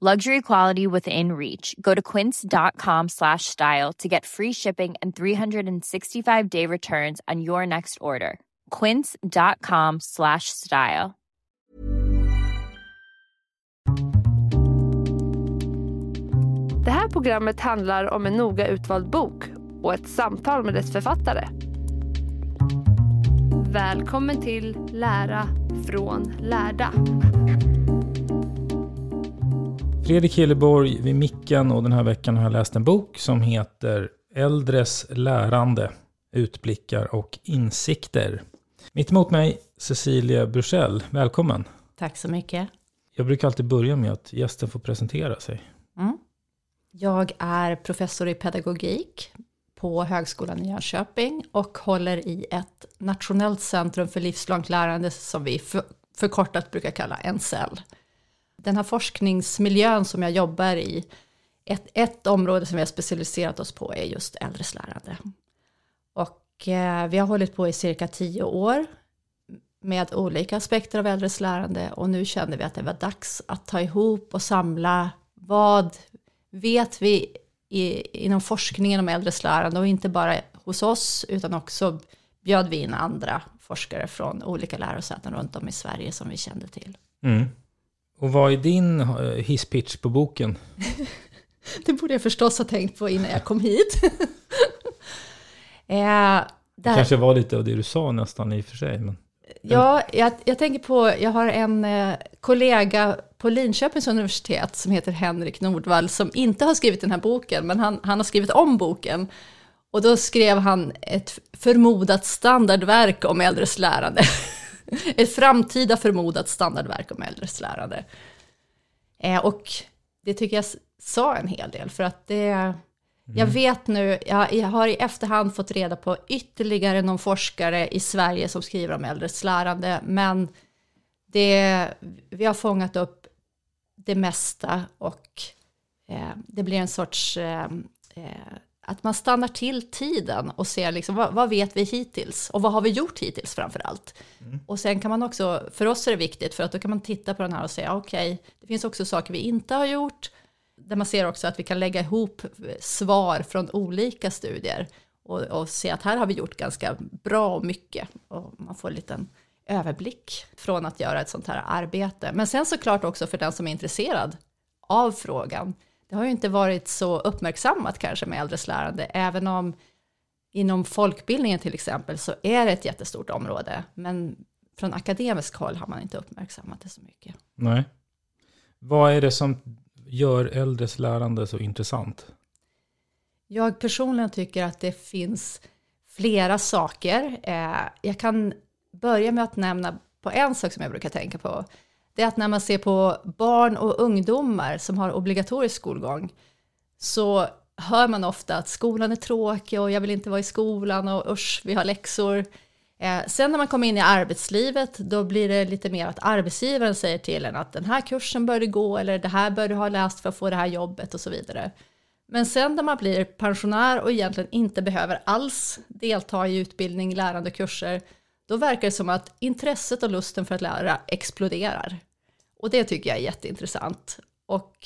Luxury quality within reach. Go to quince.com slash style to get free shipping and 365 day returns on your next order. Quince.com slash style. Det här programmet handlar om en noga utvald bok och ett samtal med dess författare. Välkommen till Lära från lärda. Fredrik Hilleborg vid micken och den här veckan har jag läst en bok som heter Äldres lärande, utblickar och insikter. Mitt emot mig Cecilia Bursell, välkommen. Tack så mycket. Jag brukar alltid börja med att gästen får presentera sig. Mm. Jag är professor i pedagogik på Högskolan i Jönköping och håller i ett nationellt centrum för livslångt lärande som vi för, förkortat brukar kalla NCL. Den här forskningsmiljön som jag jobbar i, ett, ett område som vi har specialiserat oss på är just äldres lärande. Och eh, vi har hållit på i cirka tio år med olika aspekter av äldres lärande och nu kände vi att det var dags att ta ihop och samla vad vet vi i, inom forskningen om äldres lärande och inte bara hos oss utan också bjöd vi in andra forskare från olika lärosäten runt om i Sverige som vi kände till. Mm. Och vad är din eh, hisspitch på boken? det borde jag förstås ha tänkt på innan jag kom hit. eh, det kanske var lite av det du sa nästan i och för sig. Men... Ja, jag, jag tänker på, jag har en eh, kollega på Linköpings universitet som heter Henrik Nordvall som inte har skrivit den här boken, men han, han har skrivit om boken. Och då skrev han ett förmodat standardverk om äldres lärande. ett framtida förmodat standardverk om äldres lärande. Eh, och det tycker jag sa en hel del, för att det... Mm. Jag vet nu, jag, jag, har i efterhand fått reda på ytterligare någon forskare i Sverige som skriver om äldres lärande, men det, vi har fångat upp det mesta och eh, det blir en sorts eh, eh, att man stannar till tiden och ser liksom, vad, vad, vet vi hittills och vad har vi gjort hittills framför allt. Mm. Och sen kan man också, för oss är det viktigt för att då kan man titta på den här och säga okej, okay, det finns också saker vi inte har gjort, där man ser också att vi kan lägga ihop svar från olika studier och, och se att här har vi gjort ganska bra och mycket och man får en liten överblick från att göra ett sånt här arbete. Men sen såklart också för den som är intresserad av frågan. Det har ju inte varit så uppmärksammat kanske med äldres lärande, även om inom folkbildningen till exempel så är det ett jättestort område. Men från akademisk håll har man inte uppmärksammat det så mycket. Nej. Vad är det som gör äldres lärande så intressant? Jag personligen tycker att det finns flera saker. Eh, jag kan börja med att nämna på en sak som jag brukar tänka på. Det är att när man ser på barn och ungdomar som har obligatorisk skolgång så hör man ofta att skolan är tråkig och jag vill inte vara i skolan och usch, vi har läxor. Eh, sen när man kommer in i arbetslivet, då blir det lite mer att arbetsgivaren säger till en att den här kursen bör du gå eller det här bör du ha läst för att få det här jobbet och så vidare. Men sen när man blir pensionär och egentligen inte behöver alls delta i utbildning, lärande och kurser, då verkar det som att intresset och lusten för att lära exploderar. Och det tycker jag är jätteintressant. Och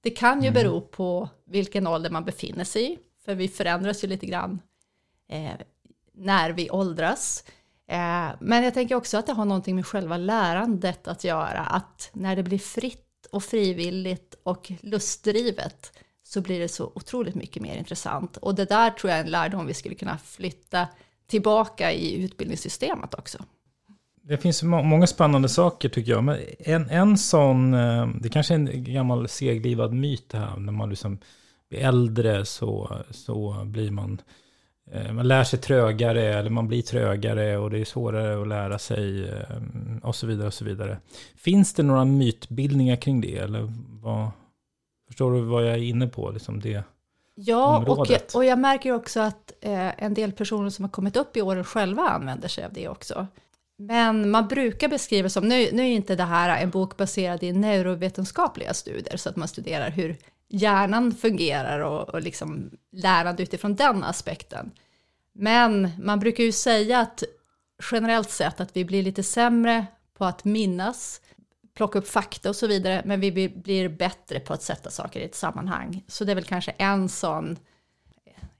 det kan ju bero på vilken ålder man befinner sig i, för vi förändras ju lite grann eh, när vi åldras. Eh, men jag tänker också att det har någonting med själva lärandet att göra, att när det blir fritt och frivilligt och lustdrivet så blir det så otroligt mycket mer intressant. Och det där tror jag är en lärdom vi skulle kunna flytta tillbaka i utbildningssystemet också. Det finns må många spännande saker tycker jag. Men en, en sån, eh, det kanske är en gammal seglivad myt det här. När man liksom blir äldre så, så blir man, eh, man lär sig trögare eller man blir trögare och det är svårare att lära sig eh, och så vidare. och så vidare. Finns det några mytbildningar kring det? Eller vad, förstår du vad jag är inne på? Liksom det Ja, och jag, och jag märker också att eh, en del personer som har kommit upp i åren själva använder sig av det också. Men man brukar beskriva som, nu, nu är inte det här en bok baserad i neurovetenskapliga studier, så att man studerar hur hjärnan fungerar och, och liksom lärande utifrån den aspekten. Men man brukar ju säga att generellt sett att vi blir lite sämre på att minnas, plocka upp fakta och så vidare, men vi blir- bättre på att sätta saker i ett sammanhang. Så det är väl kanske en sån,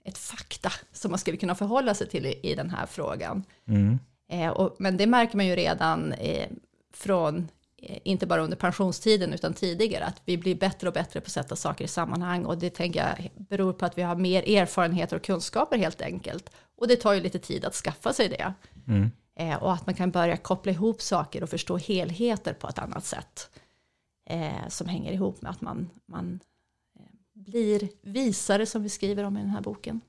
ett fakta som man skulle kunna förhålla sig till i, i den här frågan. Mm. Eh, och, men det märker man ju redan eh, från, eh, inte bara under pensionstiden utan tidigare, att vi blir bättre och bättre på att sätta saker i sammanhang. Och det tänker jag beror på att vi har mer erfarenheter och kunskaper helt enkelt. Och det tar ju lite tid att skaffa sig det. Eh, och att man kan börja koppla ihop saker och förstå helheter på ett annat sätt. Eh, som hänger ihop med att man, man eh, blir visare som vi skriver om i den här boken.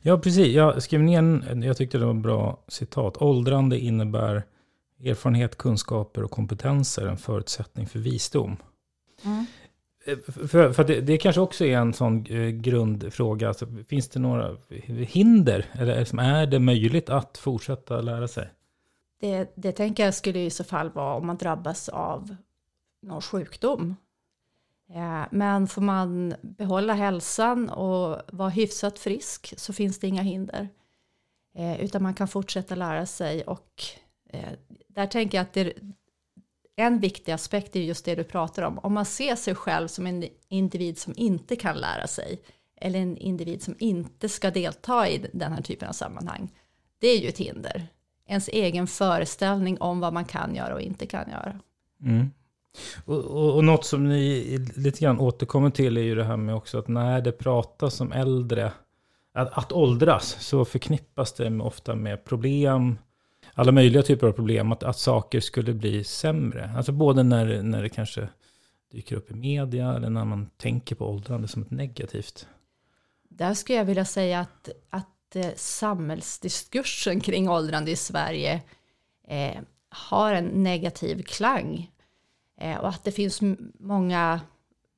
Ja, precis. Jag skrev ner en, jag tyckte det var ett bra citat. Åldrande innebär erfarenhet, kunskaper och kompetenser, en förutsättning för visdom. Eh, För, för det, det kanske också är en sån eh, grundfråga. Alltså, finns det några hinder? Eller är det möjligt att fortsätta lära sig? Det, det tänker jag skulle i så fall vara om man drabbas av någon sjukdom. Eh, men får man behålla hälsan och vara hyfsat frisk så finns det inga hinder. Eh, utan man kan fortsätta lära sig och eh, där tänker jag att det, en viktig aspekt är just det du pratar om. Om man ser sig själv som en individ som inte kan lära sig eller en individ som inte ska delta i den här typen av sammanhang. Det är ju ett hinder. Ens egen föreställning om vad man kan göra och inte kan göra. Mm. Och, och, och något som ni lite grann återkommer till är ju det här med också att när det pratas om äldre, att, att åldras, så förknippas det med, ofta med problem, alla möjliga typer av problem, att, att saker skulle bli sämre. Alltså både när, när det kanske dyker upp i media eller när man tänker på åldrande som ett negativt. Där skulle jag vilja säga att, att eh, samhällsdiskursen kring åldrande i Sverige eh, har en negativ klang. Eh, och att det finns många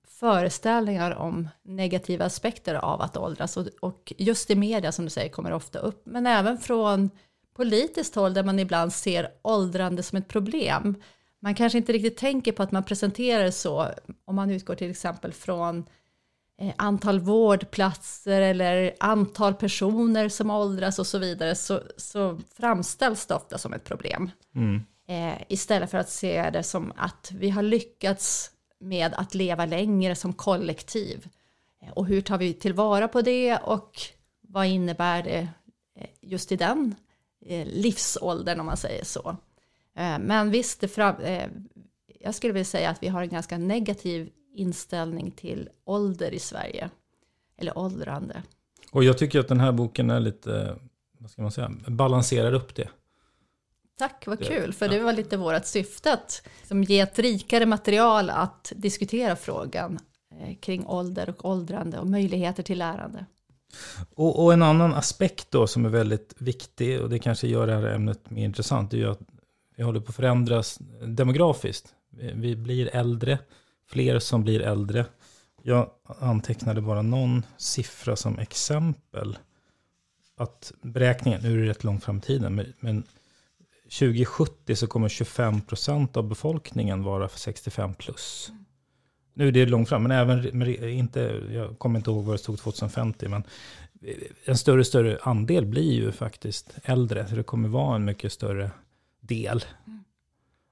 föreställningar om negativa aspekter av att åldras. Och, och just i media som du säger kommer ofta upp. Men även från politiskt håll där man ibland ser åldrande som ett problem. Man kanske inte riktigt tänker på att man presenterar det så. Om man utgår till exempel från eh, antal vårdplatser eller antal personer som åldras och så vidare så, så framställs det ofta som ett problem. Mm. Eh, istället för att se det som att vi har lyckats med att leva längre som kollektiv. Eh, och hur tar vi tillvara på det och vad innebär det eh, just i den eh, livsåldern om man säger så. Men visst, det fram, jag skulle vilja säga att vi har en ganska negativ inställning till ålder i Sverige. Eller åldrande. Och jag tycker att den här boken är lite, vad ska man säga, balanserar upp det. Tack, vad kul, för det var lite vårt syfte att som ge ett rikare material att diskutera frågan eh, kring ålder och åldrande och möjligheter till lärande. Och, och en annan aspekt då som är väldigt viktig och det kanske gör det här ämnet mer intressant, det är ju att vi håller på att förändras demografiskt. Vi, vi blir äldre, fler som blir äldre. Jag antecknade bara någon siffra som exempel. Att beräkningen, nu är det rätt långt fram i tiden, men 2070 så kommer 25 procent av befolkningen vara 65 plus. nu är det långt fram, men även inte, jag kommer inte ihåg vad det stod 2050, men eh, en större större andel blir ju faktiskt äldre, så det kommer vara en mycket större del.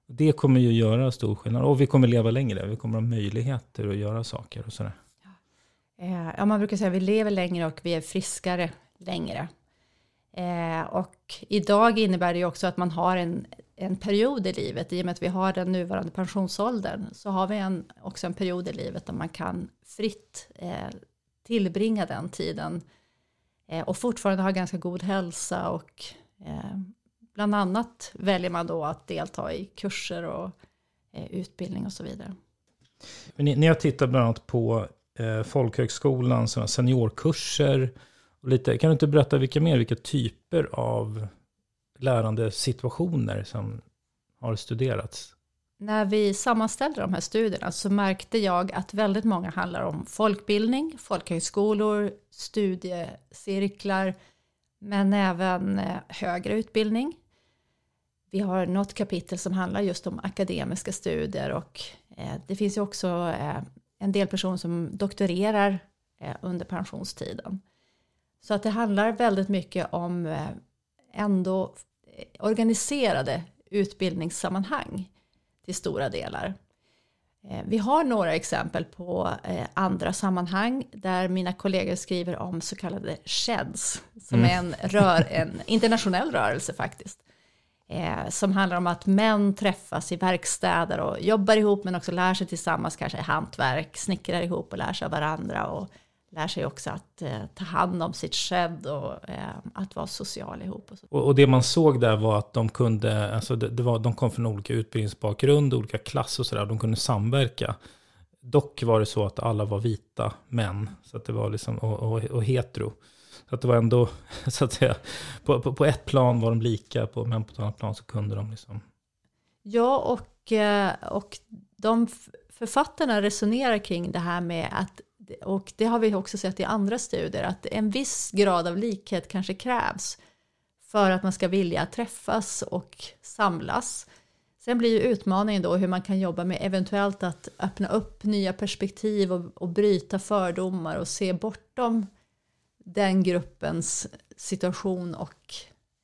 Det kommer ju göra stor skillnad, och vi kommer leva längre, vi kommer ha möjligheter att göra saker och sådär. Ja, eh, man brukar säga att vi lever längre och vi är friskare längre. Eh, och idag innebär det ju också att man har en, en period i livet, i och med att vi har den nuvarande pensionsåldern, så har vi en, också en period i livet där man kan fritt eh, tillbringa den tiden eh, och fortfarande ha ganska god hälsa och eh, bland annat väljer man då att delta i kurser och eh, utbildning och så vidare. Men ni, ni har tittat bland annat på eh, folkhögskolan, seniorkurser. Och lite, kan du inte berätta vilka mer, vilka typer av lärande situationer som har studerats? När vi sammanställde de här studierna så märkte jag att väldigt många handlar om folkbildning, folkhögskolor, studiecirklar, men även eh, högre utbildning. Vi har något kapitel som handlar just om akademiska studier och eh, det finns ju också eh, en del personer som doktorerar under pensionstiden. Så att det handlar väldigt mycket om ändå organiserade utbildningssammanhang till stora delar. Eh, vi har några exempel på eh, andra sammanhang där mina kollegor skriver om så kallade sheds, som mm. är en, rör, en internationell rörelse faktiskt. Eh, som handlar om att män träffas i verkstäder och jobbar ihop men också lär sig tillsammans, kanske i hantverk, snickrar ihop och lär sig av varandra och lär sig också att eh, ta hand om sitt shed och eh, att vara social ihop. Och, så. Och, och, det man såg där var att de kunde, alltså det, det, var, de kom från olika utbildningsbakgrund, olika klass och sådär, de kunde samverka. Dock var det så att alla var vita män, så att det var liksom, och, och, och hetero. Så att det var ändå, så att säga, på, på, på, ett plan var de lika, på, men på ett annat plan så kunde de liksom. Ja, och, eh, och de författarna resonerar kring det här med att och det har vi också sett i andra studier, att en viss grad av likhet kanske krävs för att man ska vilja träffas och samlas. Sen blir ju utmaningen då hur man kan jobba med eventuellt att öppna upp nya perspektiv och, och bryta fördomar och se bortom den gruppens situation och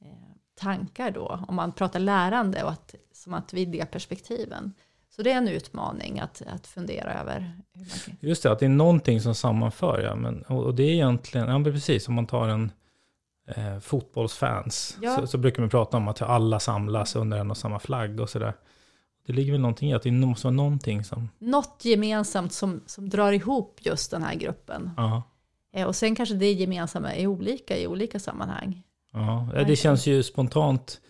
eh, tankar då, om man pratar lärande och att, som att vidga perspektiven. Så det är en utmaning att, att fundera över. Just det, att det är någonting som sammanför. Ja, men, och, det är egentligen, ja precis, om man tar en eh, fotbollsfans, ja. så, så, brukar man prata om att alla samlas under en och samma flagg och sådär. Det ligger väl någonting i att det måste vara någonting som... Något gemensamt som, som drar ihop just den här gruppen. Ja. Eh, och sen kanske det gemensamma är olika i olika sammanhang. Ja, det känns ju spontant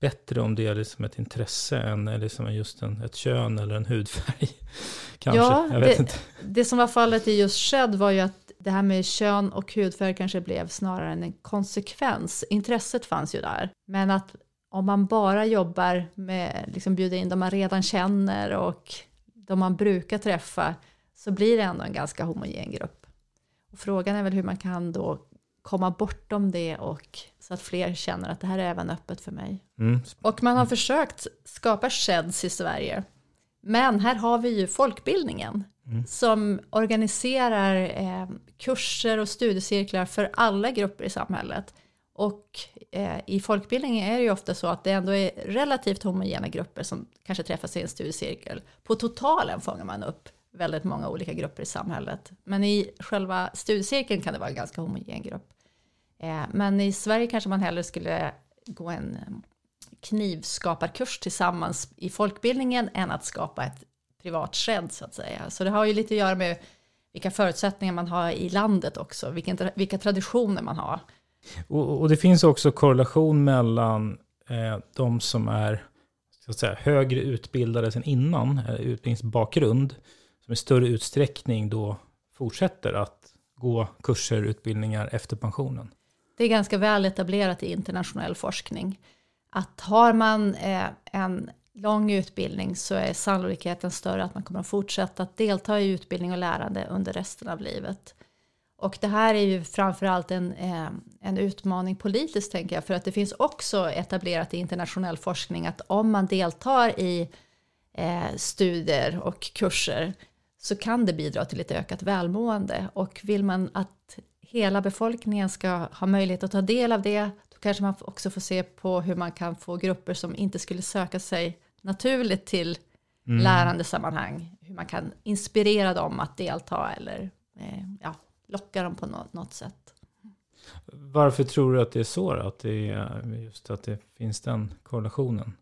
bättre om det är liksom ett intresse än liksom just en, ett kön eller en hudfärg. Kanske, ja, jag vet det, inte. Det som var fallet i just Shed var ju att det här med kön och hudfärg kanske blev snarare en konsekvens. Intresset fanns ju där. Men att om man bara jobbar med, liksom bjuda in de man redan känner och de man brukar träffa, så blir det ändå en ganska homogen grupp. Och frågan är väl hur man kan då komma bortom det och så att fler känner att det här är även öppet för mig. Mm. Och man har försökt skapa sheds i Sverige. Men här har vi ju folkbildningen mm. som organiserar eh, kurser och studiecirklar för alla grupper i samhället. Och eh, i folkbildningen är det ju ofta så att det ändå är relativt homogena grupper som kanske träffas i en studiecirkel. På totalen fångar man upp väldigt många olika grupper i samhället. Men i själva studiecirkeln kan det vara en ganska homogen grupp. Eh, men i Sverige kanske man hellre skulle gå en knivskaparkurs tillsammans i folkbildningen än att skapa ett privat shred så att säga. Så det har ju lite att göra med vilka förutsättningar man har i landet också, vilka, vilka traditioner man har. Och, och det finns också korrelation mellan eh, de som är så att säga, högre utbildade sen innan, eh, utbildningsbakgrund, som i större utsträckning då fortsätter att gå kurser, utbildningar efter pensionen det är ganska väl etablerat i internationell forskning. Att har man eh, en lång utbildning så är sannolikheten större att man kommer att fortsätta att delta i utbildning och lärande under resten av livet. Och det här är ju framförallt en, eh, en utmaning politiskt tänker jag, för att det finns också etablerat i internationell forskning att om man deltar i eh, studier och kurser så kan det bidra till ett ökat välmående. Och vill man att hela befolkningen ska ha möjlighet att ta del av det, då kanske man också får se på hur man kan få grupper som inte skulle söka sig naturligt till mm. lärandesammanhang, hur man kan inspirera dem att delta eller eh, ja, locka dem på något, något sätt. Varför tror du att det är så? Att det är just att det finns den korrelationen?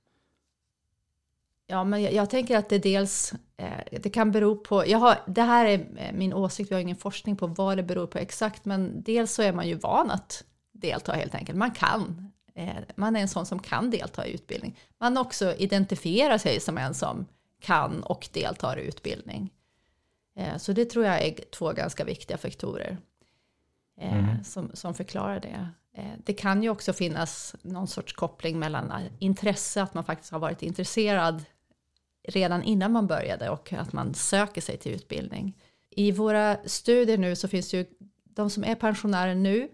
Ja, men jag, jag, tänker att det dels eh, det kan bero på, jag har, det här är eh, min åsikt, vi har ingen forskning på vad det beror på exakt, men dels så är man ju van att delta helt enkelt. Man kan, eh, man är en sån som kan delta i utbildning. Man också identifierar sig som en som kan och deltar i utbildning. Eh, så det tror jag är två ganska viktiga faktorer eh, mm. som, som förklarar det. Eh, det kan ju också finnas någon sorts koppling mellan intresse, att man faktiskt har varit intresserad redan innan man började och att man söker sig till utbildning. I våra studier nu så finns ju de som är pensionärer nu,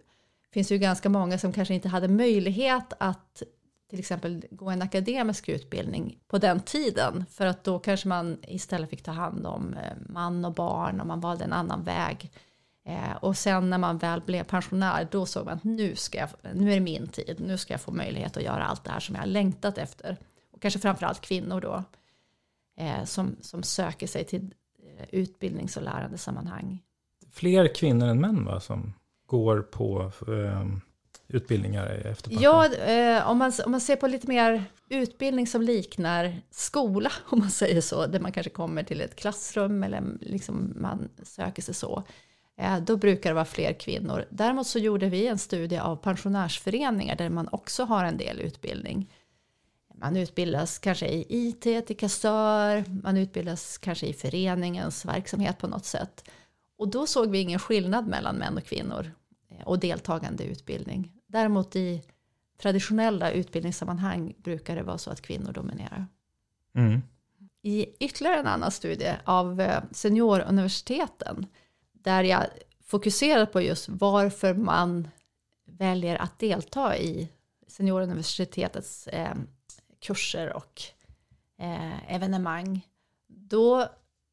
finns ju ganska många som kanske inte hade möjlighet att till exempel gå en akademisk utbildning på den tiden. För att då kanske man istället fick ta hand om eh, man och barn och man valde en annan väg. Eh, och sen när man väl blev pensionär då såg man att nu, ska jag, nu är det min tid, nu ska jag få möjlighet att göra allt det här som jag har längtat efter. Och kanske framförallt kvinnor då som, som söker sig till eh, utbildnings och lärandesammanhang. Fler kvinnor än män va, som går på eh, utbildningar efter pension? Ja, eh, om, man, om man ser på lite mer utbildning som liknar skola, om man säger så, där man kanske kommer till ett klassrum eller liksom man söker sig så, eh, då brukar det vara fler kvinnor. Däremot så gjorde vi en studie av pensionärsföreningar där man också har en del utbildning. Man utbildas kanske i IT till kassör, man utbildas kanske i föreningens verksamhet på något sätt. Och då såg vi ingen skillnad mellan män och kvinnor eh, och deltagande i utbildning. Däremot i traditionella utbildningssammanhang brukar det vara så att kvinnor dominerar. Mm. I ytterligare en annan studie av eh, senioruniversiteten, där jag fokuserar på just varför man väljer att delta i senioruniversitetets eh, kurser och eh, evenemang. Då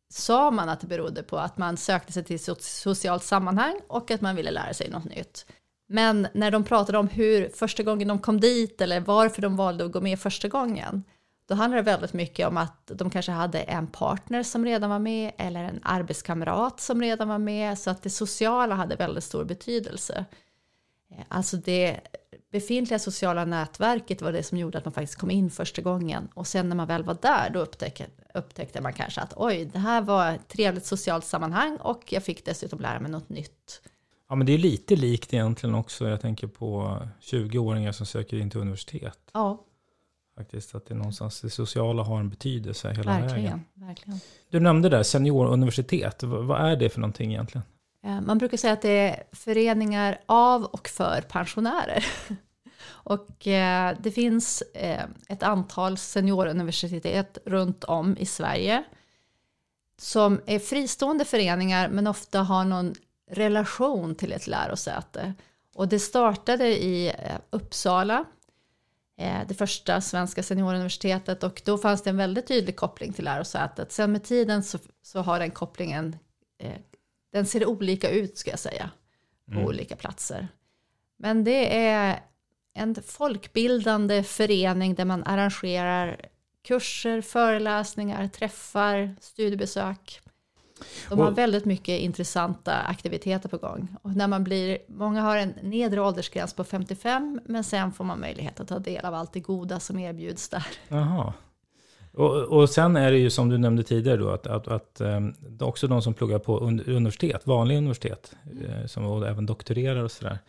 sa man att det berodde på att man sökte sig till socialt sammanhang och att man ville lära sig något nytt. Men när de pratade om hur första gången de kom dit eller varför de valde att gå med första gången, då handlade det väldigt mycket om att de kanske hade en partner som redan var med eller en arbetskamrat som redan var med, så att det sociala hade väldigt stor betydelse. Eh, alltså det befintliga sociala nätverket var det som gjorde att man faktiskt kom in första gången. Och sen när man väl var där, då upptäckte, upptäckte man kanske att oj, det här var ett trevligt socialt sammanhang och jag fick dessutom lära mig något nytt. Ja, men det är lite likt egentligen också. Jag tänker på 20-åringar som söker in till universitet. Ja. Faktiskt att det är någonstans det sociala har en betydelse hela verkligen, vägen. Verkligen. Du nämnde där senioruniversitet. Vad är det för någonting egentligen? Eh, man brukar säga att det är föreningar av och för pensionärer. Och eh, det finns eh, ett antal senioruniversitet runt om i Sverige som är fristående föreningar men ofta har någon relation till ett lärosäte. Och det startade i Uppsala, det första svenska senioruniversitetet och då fanns det en väldigt tydlig koppling till lärosätet. Sen med tiden så, så har den kopplingen den ser olika ut ska jag säga, på mm. olika platser. Men det är en folkbildande förening där man arrangerar kurser, föreläsningar, träffar, studiebesök. De har väldigt mycket intressanta aktiviteter på gång. Och när man blir, många har en nedre åldersgräns på 55, men sen får man möjlighet att ta del av allt det goda som erbjuds där. Jaha. Och, och sen är det ju som du nämnde tidigare då, att, att, att um, också de som pluggar på universitet, vanliga universitet, mm. som och även doktorerar och sådär.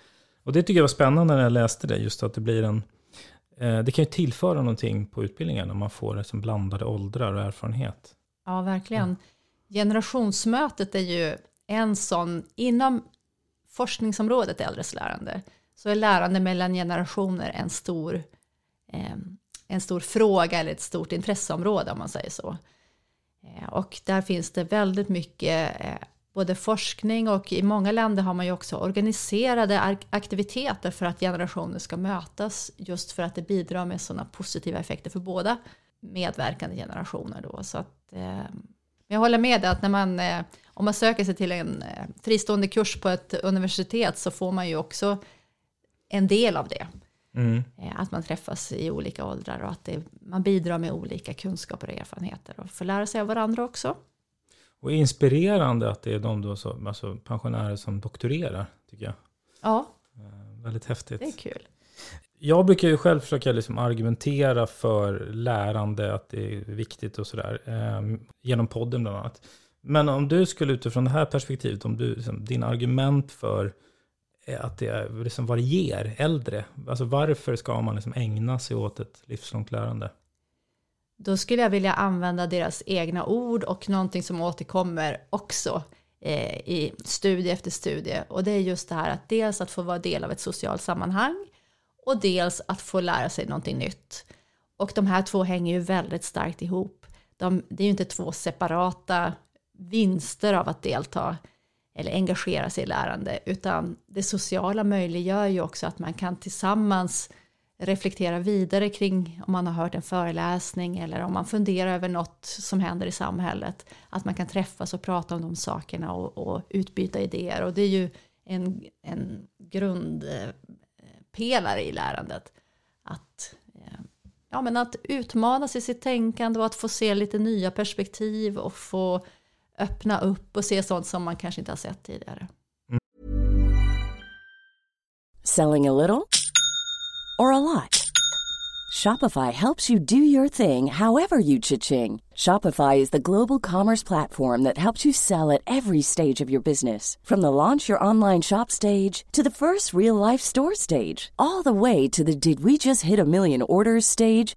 Och det tycker jag var spännande när jag läste det, just att det blir en, eh, det kan ju tillföra någonting på utbildningen om man får liksom blandade åldrar och erfarenhet. Ja, verkligen. Mm. Generationsmötet är ju en sån, inom forskningsområdet äldres lärande, så är lärande mellan generationer en stor eh, en stor fråga eller ett stort intresseområde om man säger så. Eh, och där finns det väldigt mycket eh, både forskning och i många länder har man ju också organiserade aktiviteter för att generationer ska mötas just för att det bidrar med sådana positiva effekter för båda medverkande generationer. Då. Så att, eh, Men jag håller med dig att när man, eh, om man söker sig till en eh, fristående kurs på ett universitet så får man ju också en del av det. Mm. Eh, Att man träffas i olika åldrar och att det, man bidrar med olika kunskaper och erfarenheter och får lära sig av varandra också. Och inspirerande att det är de då så, alltså pensionärer som doktorerar, tycker jag. Ja, Eh, väldigt häftigt. det är kul. Jag brukar ju själv försöka liksom argumentera för lärande, att det är viktigt och sådär, eh, genom podden bland annat. Men om du skulle utifrån det här perspektivet, om du, liksom, din argument för Eh, att det liksom vad det ger äldre, alltså varför ska man liksom ägna sig åt ett livslångt lärande? Då skulle jag vilja använda deras egna ord och någonting som återkommer också eh, i studie efter studie. Och det är just det här att dels att få vara del av ett socialt sammanhang och dels att få lära sig någonting nytt. Och de här två hänger ju väldigt starkt ihop. De, det är ju inte två separata vinster av att delta eller engagera sig i lärande, utan det sociala möjliggör ju också att man kan tillsammans reflektera vidare kring om man har hört en föreläsning eller om man funderar över något som händer i samhället. Att man kan träffas och prata om de sakerna och, och utbyta idéer. Och det är ju en, en grundpelare eh, i lärandet. Att, eh, ja, men att utmanas i sitt tänkande och att få se lite nya perspektiv och få öppna upp och se sånt som man kanske inte har sett tidigare. Selling a little or a lot? Shopify helps you do your thing however you cha-ching. Shopify is the global commerce platform that helps you sell at every stage of your business. From the launch your online shop stage to the first real life store stage, all the way to the did we just hit a million orders stage.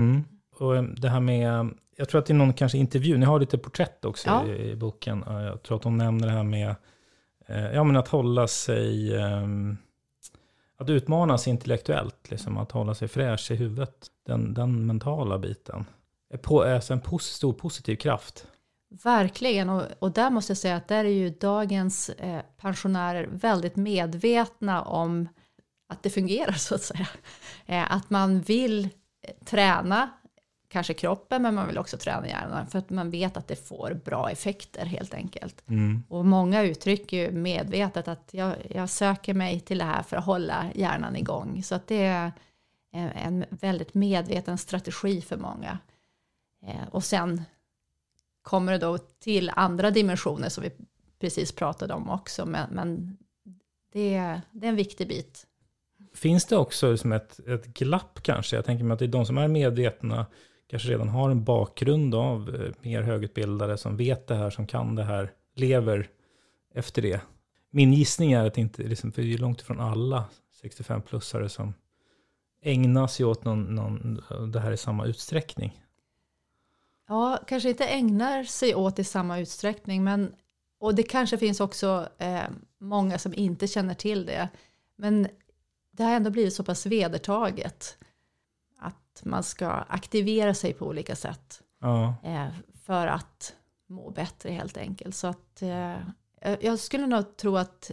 Mm. Och eh, det här med, jag tror att det är någon kanske intervju, ni har lite porträtt också Ja. i, i boken. Jag tror att de nämner det här med, eh, ja men att hålla sig, ehm, att utmana sig intellektuellt, liksom, att hålla sig fräsch i huvudet. Den, den mentala biten. Är på, är alltså en pos, stor positiv kraft. Verkligen, och, och där måste jag säga att där är ju dagens eh, pensionärer väldigt medvetna om att det fungerar så att säga. Eh, att man vill träna, kanske kroppen, men man vill också träna hjärnan för att man vet att det får bra effekter helt enkelt. Och många uttrycker ju medvetet att jag, jag söker mig till det här för att hålla hjärnan igång. Så att det är en, väldigt medveten strategi för många. Eh, och sen kommer det då till andra dimensioner som vi precis pratade om också, men, men det, det är en viktig bit. Finns det också liksom ett, ett glapp kanske? Jag tänker mig att det är de som är medvetna, kanske redan har en bakgrund av eh, mer högutbildade som vet det här, som kan det här, lever efter det. Min gissning är att det inte, liksom, för det är ju långt ifrån alla 65-plussare som ägnar sig åt någon, någon, det här i samma utsträckning. Ja, kanske inte ägnar sig åt i samma utsträckning, men och det kanske finns också eh, många som inte känner till det. Men det har ändå blivit så pass vedertaget att man ska aktivera sig på olika sätt Ja, eh, för att må bättre helt enkelt. Så att eh, jag skulle nog tro att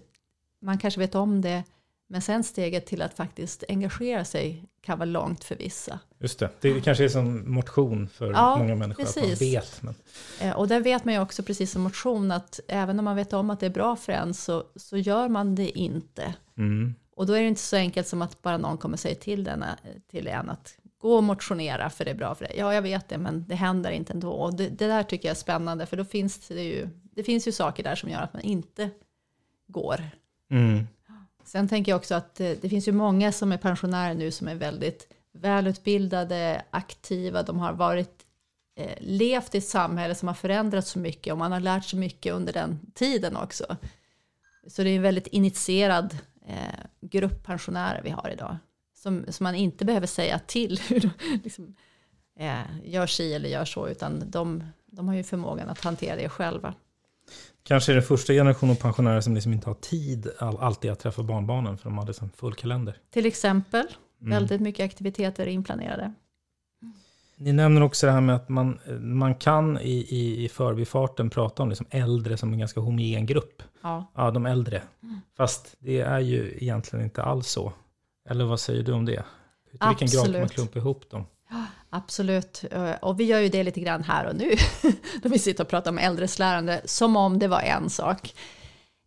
man kanske vet om det, Men sen steget till att faktiskt engagera sig kan vara långt för vissa. Just det, det kanske är som motion för Ja, många människor, att man precis. vet. Men, Eh, Och där vet man ju också precis som motion att även om man vet om att det är bra för en så, så gör man det inte. mm, Och då är det inte så enkelt som att bara någon kommer säga till, den, eh, till en att gå och motionera för det är bra för dig. Ja, jag vet det, men det händer inte ändå. Och det, det där tycker jag är spännande, för då finns det ju, det finns ju saker där som gör att man inte går. mm, Sen tänker jag också att eh, det finns ju många som är pensionärer nu som är väldigt välutbildade, aktiva, de har varit eh, levt i ett samhälle som har förändrats så mycket och man har lärt sig mycket under den tiden också. Så det är en väldigt initierad eh, grupp pensionärer vi har idag. Som, som man inte behöver säga till hur de liksom, eh, gör si eller gör så, utan de, de har ju förmågan att hantera det själva. kanske är det första generationen pensionärer som liksom inte har tid all, alltid att träffa barnbarnen, för de hade liksom full kalender. Till exempel, Mm. väldigt mycket aktiviteter inplanerade. Ni nämner också det här med att man, man kan i, i, i förbifarten prata om liksom äldre som en ganska homogen grupp. Ja. Ja, de äldre. Fast det är ju egentligen inte alls så. Eller vad säger du om det? Till vilken grad kan man Absolut. klumpa ihop dem? Absolut, Eh, och vi gör ju det lite grann här och nu. Då vi sitter och pratar om äldres lärande, som om det var en sak.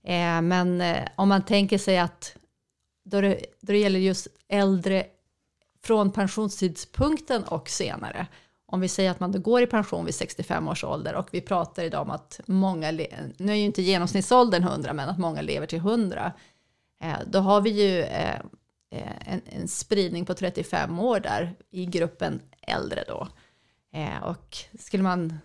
Eh, Men eh, om man tänker sig att då det, då det gäller just äldre från pensionstidpunkten och senare. Om vi säger att man då går i pension vid 65 års ålder och vi pratar idag om att många, nu är ju inte genomsnittsåldern 100 men att många lever till 100. Eh, då har vi ju eh, eh, en, en spridning på 35 år där i gruppen äldre då. Och skulle man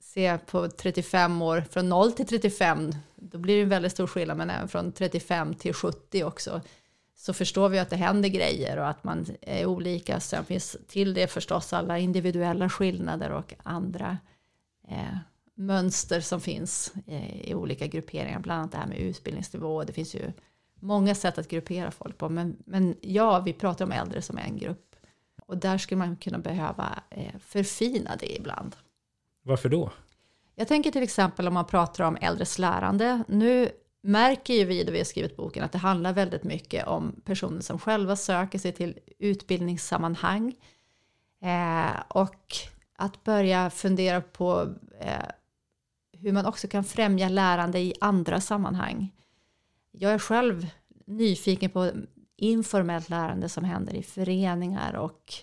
se på 35 år, från 0 till 35, då blir det en väldigt stor skillnad, men även från 35 till 70 också, så förstår vi att det händer grejer och att man är olika. Sen finns till det förstås alla individuella skillnader och andra eh, mönster som finns eh, i olika grupperingar, bland annat det här med utbildningsnivå. Det finns ju många sätt att gruppera folk på, men, men ja, vi pratar om äldre som en grupp. Och där skulle man kunna behöva eh, förfina det ibland. Varför då? Jag tänker till exempel om man pratar om äldres lärande. Nu märker ju vi då vi har skrivit boken att det handlar väldigt mycket om personer som själva söker sig till utbildningssammanhang. Eh, och att börja fundera på eh, hur man också kan främja lärande i andra sammanhang. Jag är själv nyfiken på informellt lärande som händer i föreningar och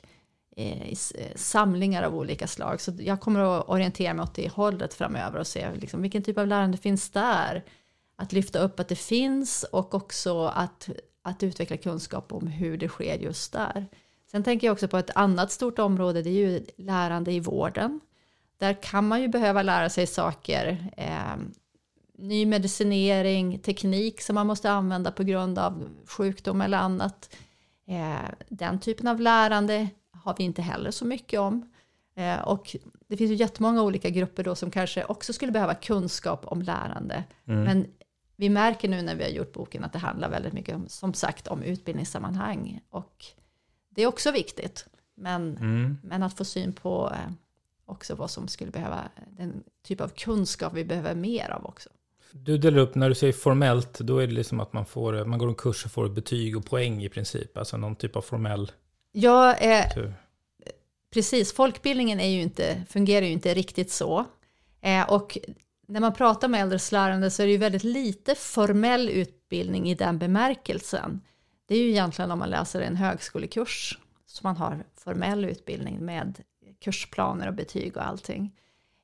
eh, i eh, samlingar av olika slag. Så jag kommer att orientera mig åt det hållet framöver och se liksom, vilken typ av lärande finns där. Att lyfta upp att det finns och också att, att utveckla kunskap om hur det sker just där. Sen tänker jag också på ett annat stort område, det är ju lärande i vården. Där kan man ju behöva lära sig saker, eh, ny medicinering, teknik som man måste använda på grund av sjukdom eller annat. Eh, den typen av lärande har vi inte heller så mycket om. Eh, och det finns ju jättemånga olika grupper då som kanske också skulle behöva kunskap om lärande. Mm. Men vi märker nu när vi har gjort boken att det handlar väldigt mycket om, som sagt, om utbildningssammanhang. Och det är också viktigt. Men, Mm. men att få syn på eh, också vad som skulle behöva, den typ av kunskap vi behöver mer av också. Du delar upp, när du säger formellt, då är det liksom att man, får, man går en kurs och får betyg och poäng i princip. Alltså någon typ av formell... Är, tur. precis, folkbildningen är ju inte, fungerar ju inte riktigt så. Eh, och när man pratar med äldres lärande så är det ju väldigt lite formell utbildning i den bemärkelsen. Det är ju egentligen om man läser en högskolekurs som man har formell utbildning med kursplaner och betyg och allting.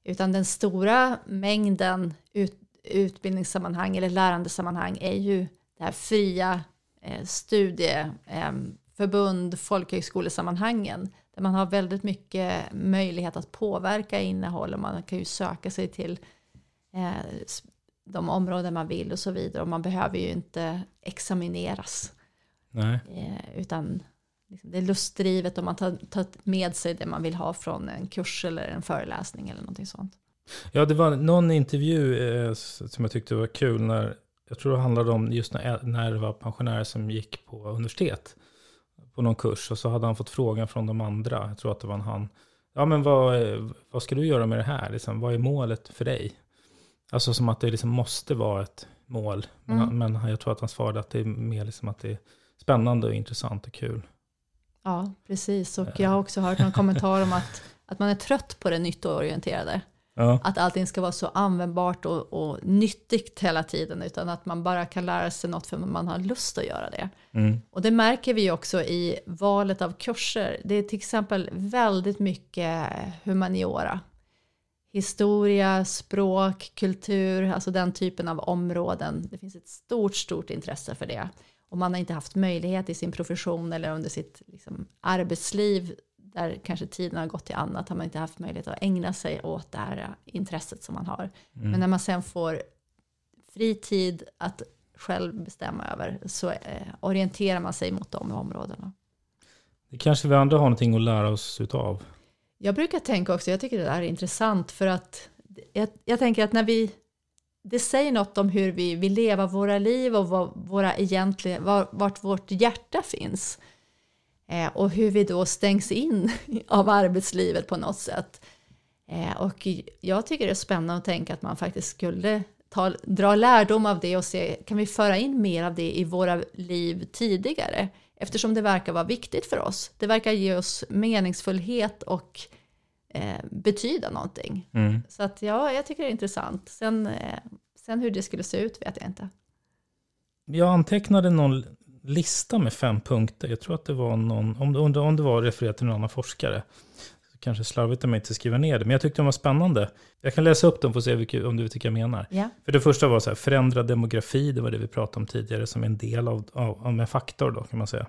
Utan den stora mängden ut, utbildningssammanhang eller lärandesammanhang är ju det här fria eh, studieförbund, eh, folkhögskolesammanhangen där man har väldigt mycket möjlighet att påverka innehåll och man kan ju söka sig till de områden man vill och så vidare och man behöver ju inte examineras Nej. eh, utan liksom, det är lustdrivet och man tar, tar med sig det man vill ha från en kurs eller en föreläsning eller någonting sånt. Ja, det var någon intervju eh, som jag tyckte var kul när, jag tror det handlade om just när, när det var pensionärer som gick på universitet på någon kurs och så hade han fått frågan från de andra, jag tror att det var en han, ja men vad, eh, vad ska du göra med det här, liksom, vad är målet för dig? Alltså som att det liksom måste vara ett mål, men, Mm. men jag tror att han svarade att det är mer liksom att det spännande och intressant och kul. Ja, precis. Och jag har också hört någon kommentar om att, att man är trött på det nyttoorienterade. Ja. Att allting ska vara så användbart och, och nyttigt hela tiden, utan att man bara kan lära sig något för att man har lust att göra det. Mm. Och det märker vi också i valet av kurser. Det är till exempel väldigt mycket humaniora. Historia, språk, kultur, alltså den typen av områden. Det finns ett stort, stort intresse för det. Och man har inte haft möjlighet i sin profession eller under sitt liksom, arbetsliv där kanske tiden har gått till annat, har man inte haft möjlighet att ägna sig åt det här intresset som man har. Mm. Men när man sen får fri tid att själv bestämma över så eh, orienterar man sig mot de områdena. Det kanske vi andra har någonting att lära oss utav. Jag brukar tänka också, jag tycker det där är intressant för att jag, jag tänker att när vi, det säger något om hur vi vill leva våra liv och vad våra egentliga, var, vart vårt hjärta finns. Eh, och hur vi då stängs in av arbetslivet på något sätt. Eh, och jag tycker det är spännande att tänka att man faktiskt skulle ta, dra lärdom av det och se, kan vi föra in mer av det i våra liv tidigare? Eftersom det verkar vara viktigt för oss. Det verkar ge oss meningsfullhet och eh, betyda någonting. Mm. Så att ja, jag tycker det är intressant. Sen, eh, sen hur det skulle se ut vet jag inte. Jag antecknade någon lista med fem punkter. Jag tror att det var någon, om det, om det var refererat till någon annan forskare. Kanske slarvigt av mig inte skriva ner det, men jag tyckte de var spännande. Jag kan läsa upp dem för att se vilka, om du tycker jag menar. Ja. För det första var så här, förändrad demografi, det var det vi pratade om tidigare, som en del av, av, av en faktor då kan man säga.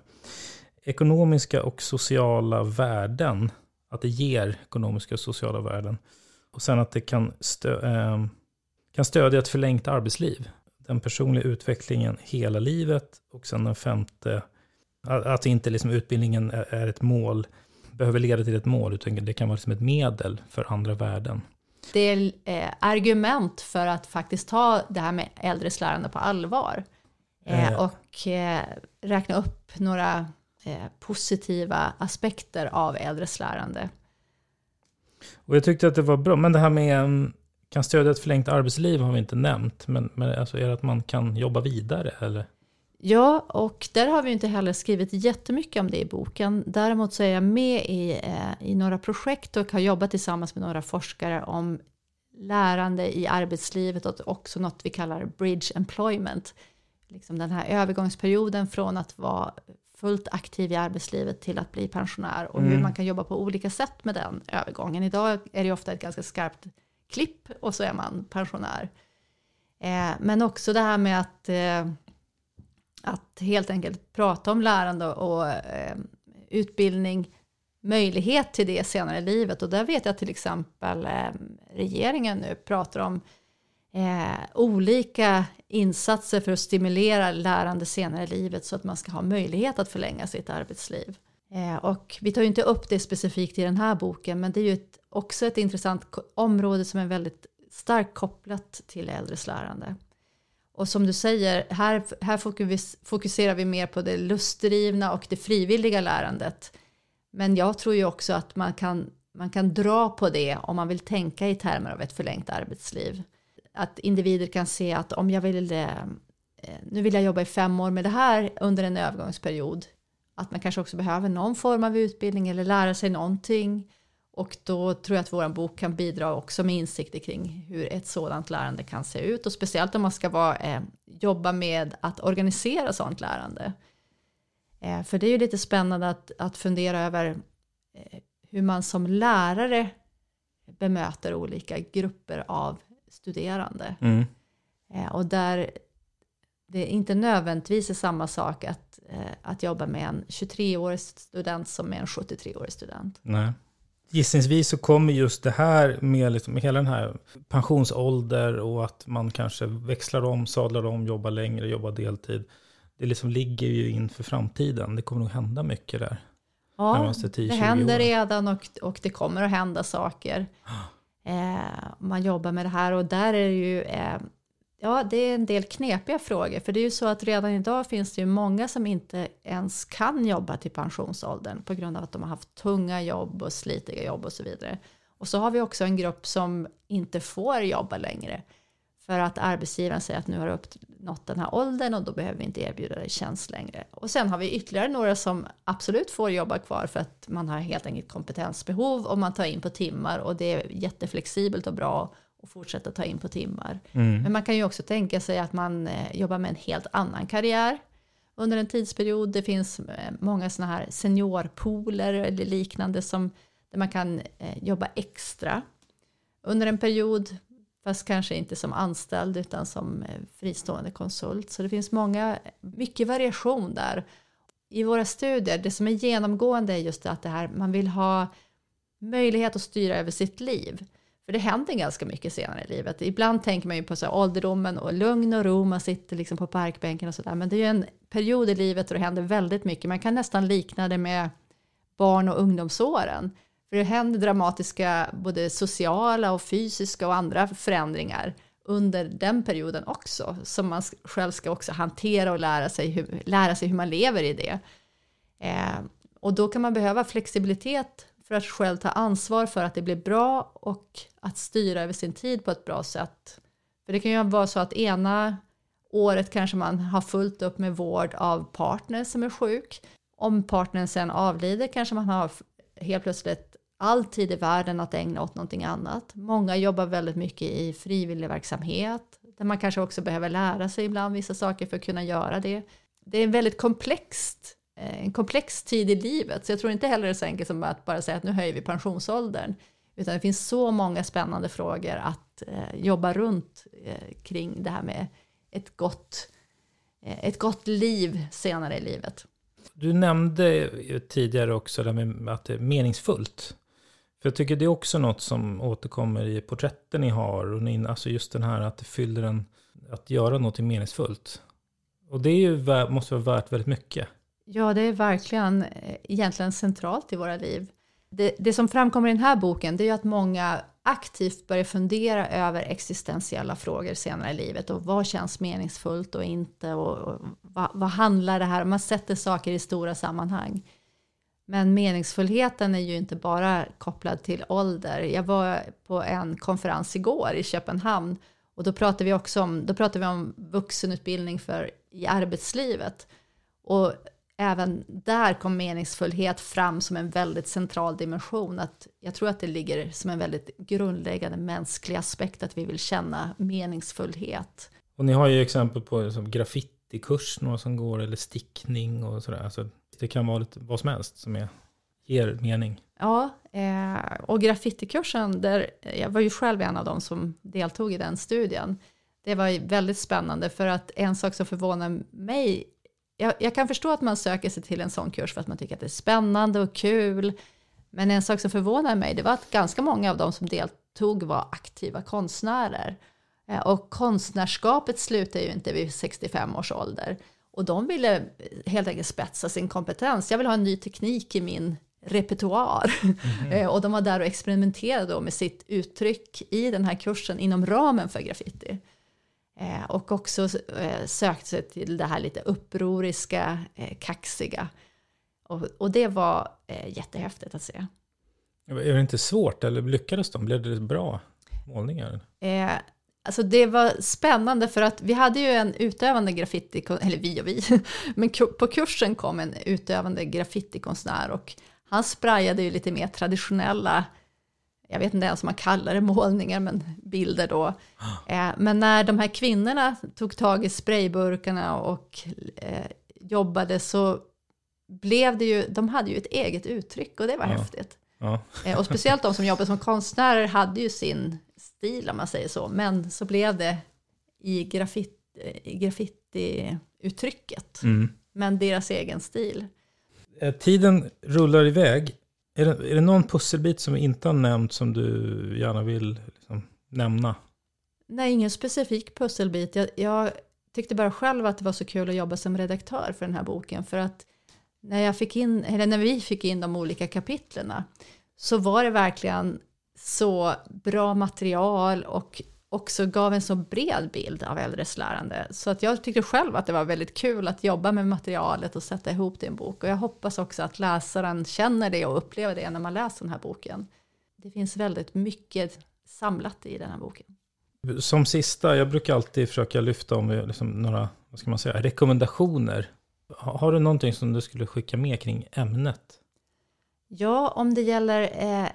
Ekonomiska och sociala värden, att det ger ekonomiska och sociala värden. Och sen att det kan, stö, eh, kan stödja ett förlängt arbetsliv. Den personliga utvecklingen hela livet. Och sen den femte, att inte liksom utbildningen är ett mål, behöver leda till ett mål, utan det kan vara liksom ett medel för andra värden. Det är eh, argument för att faktiskt ta det här med äldres lärande på allvar. Eh, Eh. och eh, räkna upp några eh, positiva aspekter av äldres lärande. Och jag tyckte att det var bra, men det här med mm, kan stödja ett förlängt arbetsliv har vi inte nämnt, men, men alltså är det att man kan jobba vidare eller? Ja, och där har vi inte heller skrivit jättemycket om det i boken. Däremot så är jag med i, eh, i några projekt och har jobbat tillsammans med några forskare om lärande i arbetslivet och också något vi kallar bridge employment. Liksom den här övergångsperioden från att vara fullt aktiv i arbetslivet till att bli pensionär och hur Mm. man kan jobba på olika sätt med den övergången. Idag är det ofta ett ganska skarpt klipp och så är man pensionär. Eh, men också det här med att eh, att helt enkelt prata om lärande och eh, utbildning, möjlighet till det senare i livet. Och där vet jag till exempel eh, regeringen nu pratar om eh, olika insatser för att stimulera lärande senare i livet så att man ska ha möjlighet att förlänga sitt arbetsliv. Eh, och vi tar ju inte upp det specifikt i den här boken, men det är ju ett, också ett intressant område som är väldigt starkt kopplat till äldres lärande. Och som du säger, här, här fokuserar vi mer på det lustdrivna och det frivilliga lärandet. Men jag tror ju också att man kan, man kan dra på det om man vill tänka i termer av ett förlängt arbetsliv. Att individer kan se att om jag vill, eh, nu vill jag jobba i fem år med det här under en övergångsperiod. Att man kanske också behöver någon form av utbildning eller lära sig någonting. Och då tror jag att vår bok kan bidra också med insikter kring hur ett sådant lärande kan se ut. Och speciellt om man ska vara, eh, jobba med att organisera sådant lärande. Eh, för det är ju lite spännande att, att fundera över eh, hur man som lärare bemöter olika grupper av studerande. Mm. Eh, och där det inte nödvändigtvis är samma sak att, eh, att jobba med en 23-årig student som med en 73-årig student. Nej. Gissningsvis så kommer just det här med, liksom, hela den här pensionsålder och att man kanske växlar om, sadlar om, jobbar längre, jobbar deltid. Det liksom ligger ju inför framtiden. Det kommer nog hända mycket där. Ja, Närmaste 10-20 det händer åren. redan och, och det kommer att hända saker. Eh, man jobbar med det här och där är det ju, eh, ja det är en del knepiga frågor. För det är ju så att redan idag finns det ju många som inte ens kan jobba till pensionsåldern på grund av att de har haft tunga jobb och slitiga jobb och så vidare. Och så har vi också en grupp som inte får jobba längre För att arbetsgivaren säger att nu har du uppnått den här åldern och då behöver vi inte erbjuda dig tjänst längre. Och sen har vi ytterligare några som absolut får jobba kvar för att man har helt enkelt kompetensbehov och man tar in på timmar och det är jätteflexibelt och bra att fortsätta ta in på timmar. Mm. Men man kan ju också tänka sig att man eh, jobbar med en helt annan karriär under en tidsperiod. Det finns eh, många sådana här seniorpooler eller liknande som där man kan eh, jobba extra under en period, fast kanske inte som anställd utan som fristående konsult. Så det finns många, mycket variation där. I våra studier, det som är genomgående är just att det här, man vill ha möjlighet att styra över sitt liv. För det händer ganska mycket senare i livet. Ibland tänker man ju på så här ålderdomen och lugn och ro, man sitter liksom på parkbänken och sådär. Men det är ju en period i livet då det händer väldigt mycket. Man kan nästan likna det med barn och ungdomsåren. För det händer dramatiska både sociala och fysiska och andra förändringar under den perioden också. Som man själv ska också hantera och lära sig hur, lära sig hur man lever i det. Eh, och då kan man behöva flexibilitet för att själv ta ansvar för att det blir bra och att styra över sin tid på ett bra sätt. För det kan ju vara så att ena året kanske man har fullt upp med vård av partner som är sjuk. Om partnern sen avlider kanske man har helt plötsligt all tid i världen att ägna åt någonting annat. Många jobbar väldigt mycket i frivillig verksamhet där man kanske också behöver lära sig ibland vissa saker för att kunna göra det. Det är en väldigt komplext Eh, en komplex tid i livet. Så jag tror inte heller det är så enkelt som att bara säga att nu höjer vi pensionsåldern. Utan det finns så många spännande frågor att eh, jobba runt eh, kring det här med ett gott, eh, ett gott liv senare i livet. Du nämnde tidigare också det med att det är meningsfullt. För jag tycker det är också något som återkommer i porträtten ni har. Och ni, alltså just den här att det fyller en, att göra något meningsfullt. Och det är ju, måste vara värt väldigt mycket. Ja, det är verkligen eh, egentligen centralt i våra liv. Det, det som framkommer i den här boken det är att många aktivt börjar fundera över existentiella frågor senare i livet och vad känns meningsfullt och inte och, och vad, vad, handlar det här om? Man sätter saker i stora sammanhang. Men meningsfullheten är ju inte bara kopplad till ålder. Jag var på en konferens igår i Köpenhamn och då pratade vi också om, då pratade vi om vuxenutbildning för i arbetslivet. Och även där kom meningsfullhet fram som en väldigt central dimension. Att jag tror att det ligger som en väldigt grundläggande mänsklig aspekt att vi vill känna meningsfullhet. Och ni har ju exempel på som graffitikurs, några som går, eller stickning och sådär. Alltså, det kan vara lite vad som helst som är, ger mening. Ja, eh, och graffitikursen, där, jag var ju själv en av dem som deltog i den studien. Det var väldigt spännande för att en sak som förvånar mig jag, jag, kan förstå att man söker sig till en sån kurs för att man tycker att det är spännande och kul. Men en sak som förvånar mig, det var att ganska många av de som deltog var aktiva konstnärer. Eh, och konstnärskapet slutar ju inte vid 65 års ålder. Och de ville helt enkelt spetsa sin kompetens. Jag vill ha en ny teknik i min repertoar. Mm. och de var där och experimenterade med sitt uttryck i den här kursen inom ramen för graffiti. Eh, och också eh, sökt sig till det här lite upproriska, eh, kaxiga. Och, och det var eh, jättehäftigt att se. Är det inte svårt, eller lyckades de? Blev det bra målningar? Alltså det var spännande för att vi hade ju en utövande graffiti, eller vi och vi, men på kursen kom en utövande graffitikonstnär och han sprayade ju lite mer traditionella jag vet inte ens om man kallar det målningar, men bilder då. Eh, men när de här kvinnorna tog tag i sprayburkarna och eh, jobbade så blev det ju, de hade ju ett eget uttryck och det var ja. häftigt. Ja. Eh, och speciellt de som jobbade som konstnärer hade ju sin stil om man säger så, men så blev det i, graffiti, i graffitiuttrycket, mm. men deras egen stil. Eh, tiden rullar iväg. Är det, är det någon pusselbit som vi inte har nämnt som du gärna vill liksom, nämna? Nej, ingen specifik pusselbit. Jag, jag, tyckte bara själv att det var så kul att jobba som redaktör för den här boken. För att när, jag fick in, eller när vi fick in de olika kapitlerna så var det verkligen så bra material och också gav en så bred bild av äldres lärande. Så att jag tyckte själv att det var väldigt kul att jobba med materialet och sätta ihop det i en bok. Och jag hoppas också att läsaren känner det och upplever det när man läser den här boken. Det finns väldigt mycket samlat i den här boken. Som sista, jag brukar alltid försöka lyfta om liksom några, vad ska man säga, rekommendationer. Har du någonting som du skulle skicka med kring ämnet? Ja, om det gäller eh,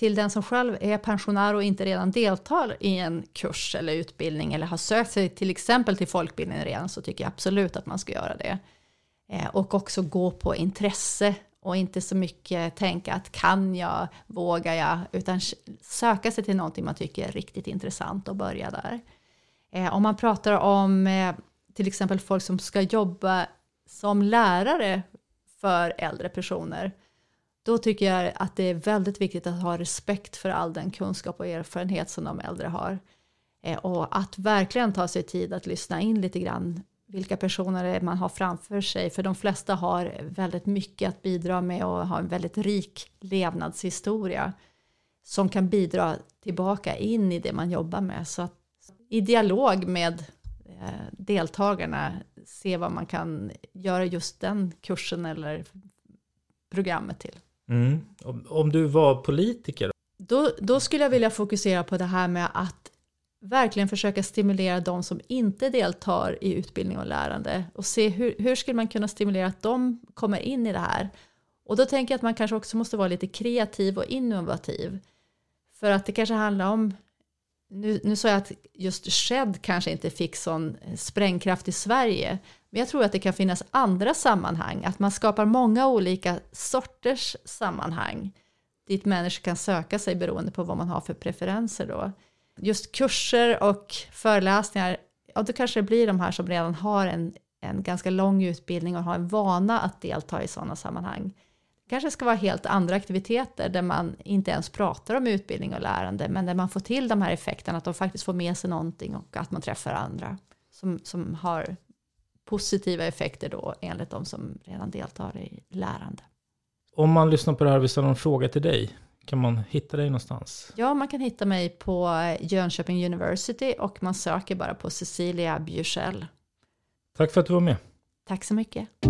till den som själv är pensionär och inte redan deltar i en kurs eller utbildning eller har sökt sig till exempel till folkbildningen redan så tycker jag absolut att man ska göra det. Eh, och också gå på intresse och inte så mycket tänka att kan jag, vågar jag, utan söka sig till någonting man tycker är riktigt intressant och börja där. Eh, om man pratar om eh, till exempel folk som ska jobba som lärare för äldre personer, då tycker jag att det är väldigt viktigt att ha respekt för all den kunskap och erfarenhet som de äldre har. Eh, och att verkligen ta sig tid att lyssna in lite grann vilka personer man har framför sig. För de flesta har väldigt mycket att bidra med och har en väldigt rik levnadshistoria som kan bidra tillbaka in i det man jobbar med. Så att i dialog med eh, deltagarna se vad man kan göra just den kursen eller programmet till. Mm. Om, om, du var politiker? Då, då skulle jag vilja fokusera på det här med att verkligen försöka stimulera de som inte deltar i utbildning och lärande och se hur, hur skulle man kunna stimulera att de kommer in i det här. Och då tänker jag att man kanske också måste vara lite kreativ och innovativ. För att det kanske handlar om, nu, nu sa jag att just Shed kanske inte fick sån sprängkraft i Sverige, men jag tror att det kan finnas andra sammanhang, att man skapar många olika sorters sammanhang dit människor kan söka sig beroende på vad man har för preferenser då just kurser och föreläsningar, ja då kanske det blir de här som redan har en, en ganska lång utbildning och har en vana att delta i sådana sammanhang. Kanske ska vara helt andra aktiviteter där man inte ens pratar om utbildning och lärande, men där man får till de här effekterna, att de faktiskt får med sig någonting och att man träffar andra som, som har positiva effekter då enligt de som redan deltar i lärande. Om man lyssnar på det här och vill ställa en fråga till dig, kan man hitta dig någonstans? Ja, man kan hitta mig på Jönköping University och man söker bara på Cecilia Bjursell. Tack för att du var med. Tack så mycket.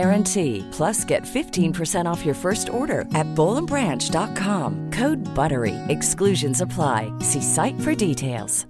guarantee. Plus, get 15% off your first order at bowlandbranch.com. Code BUTTERY. Exclusions apply. See site for details.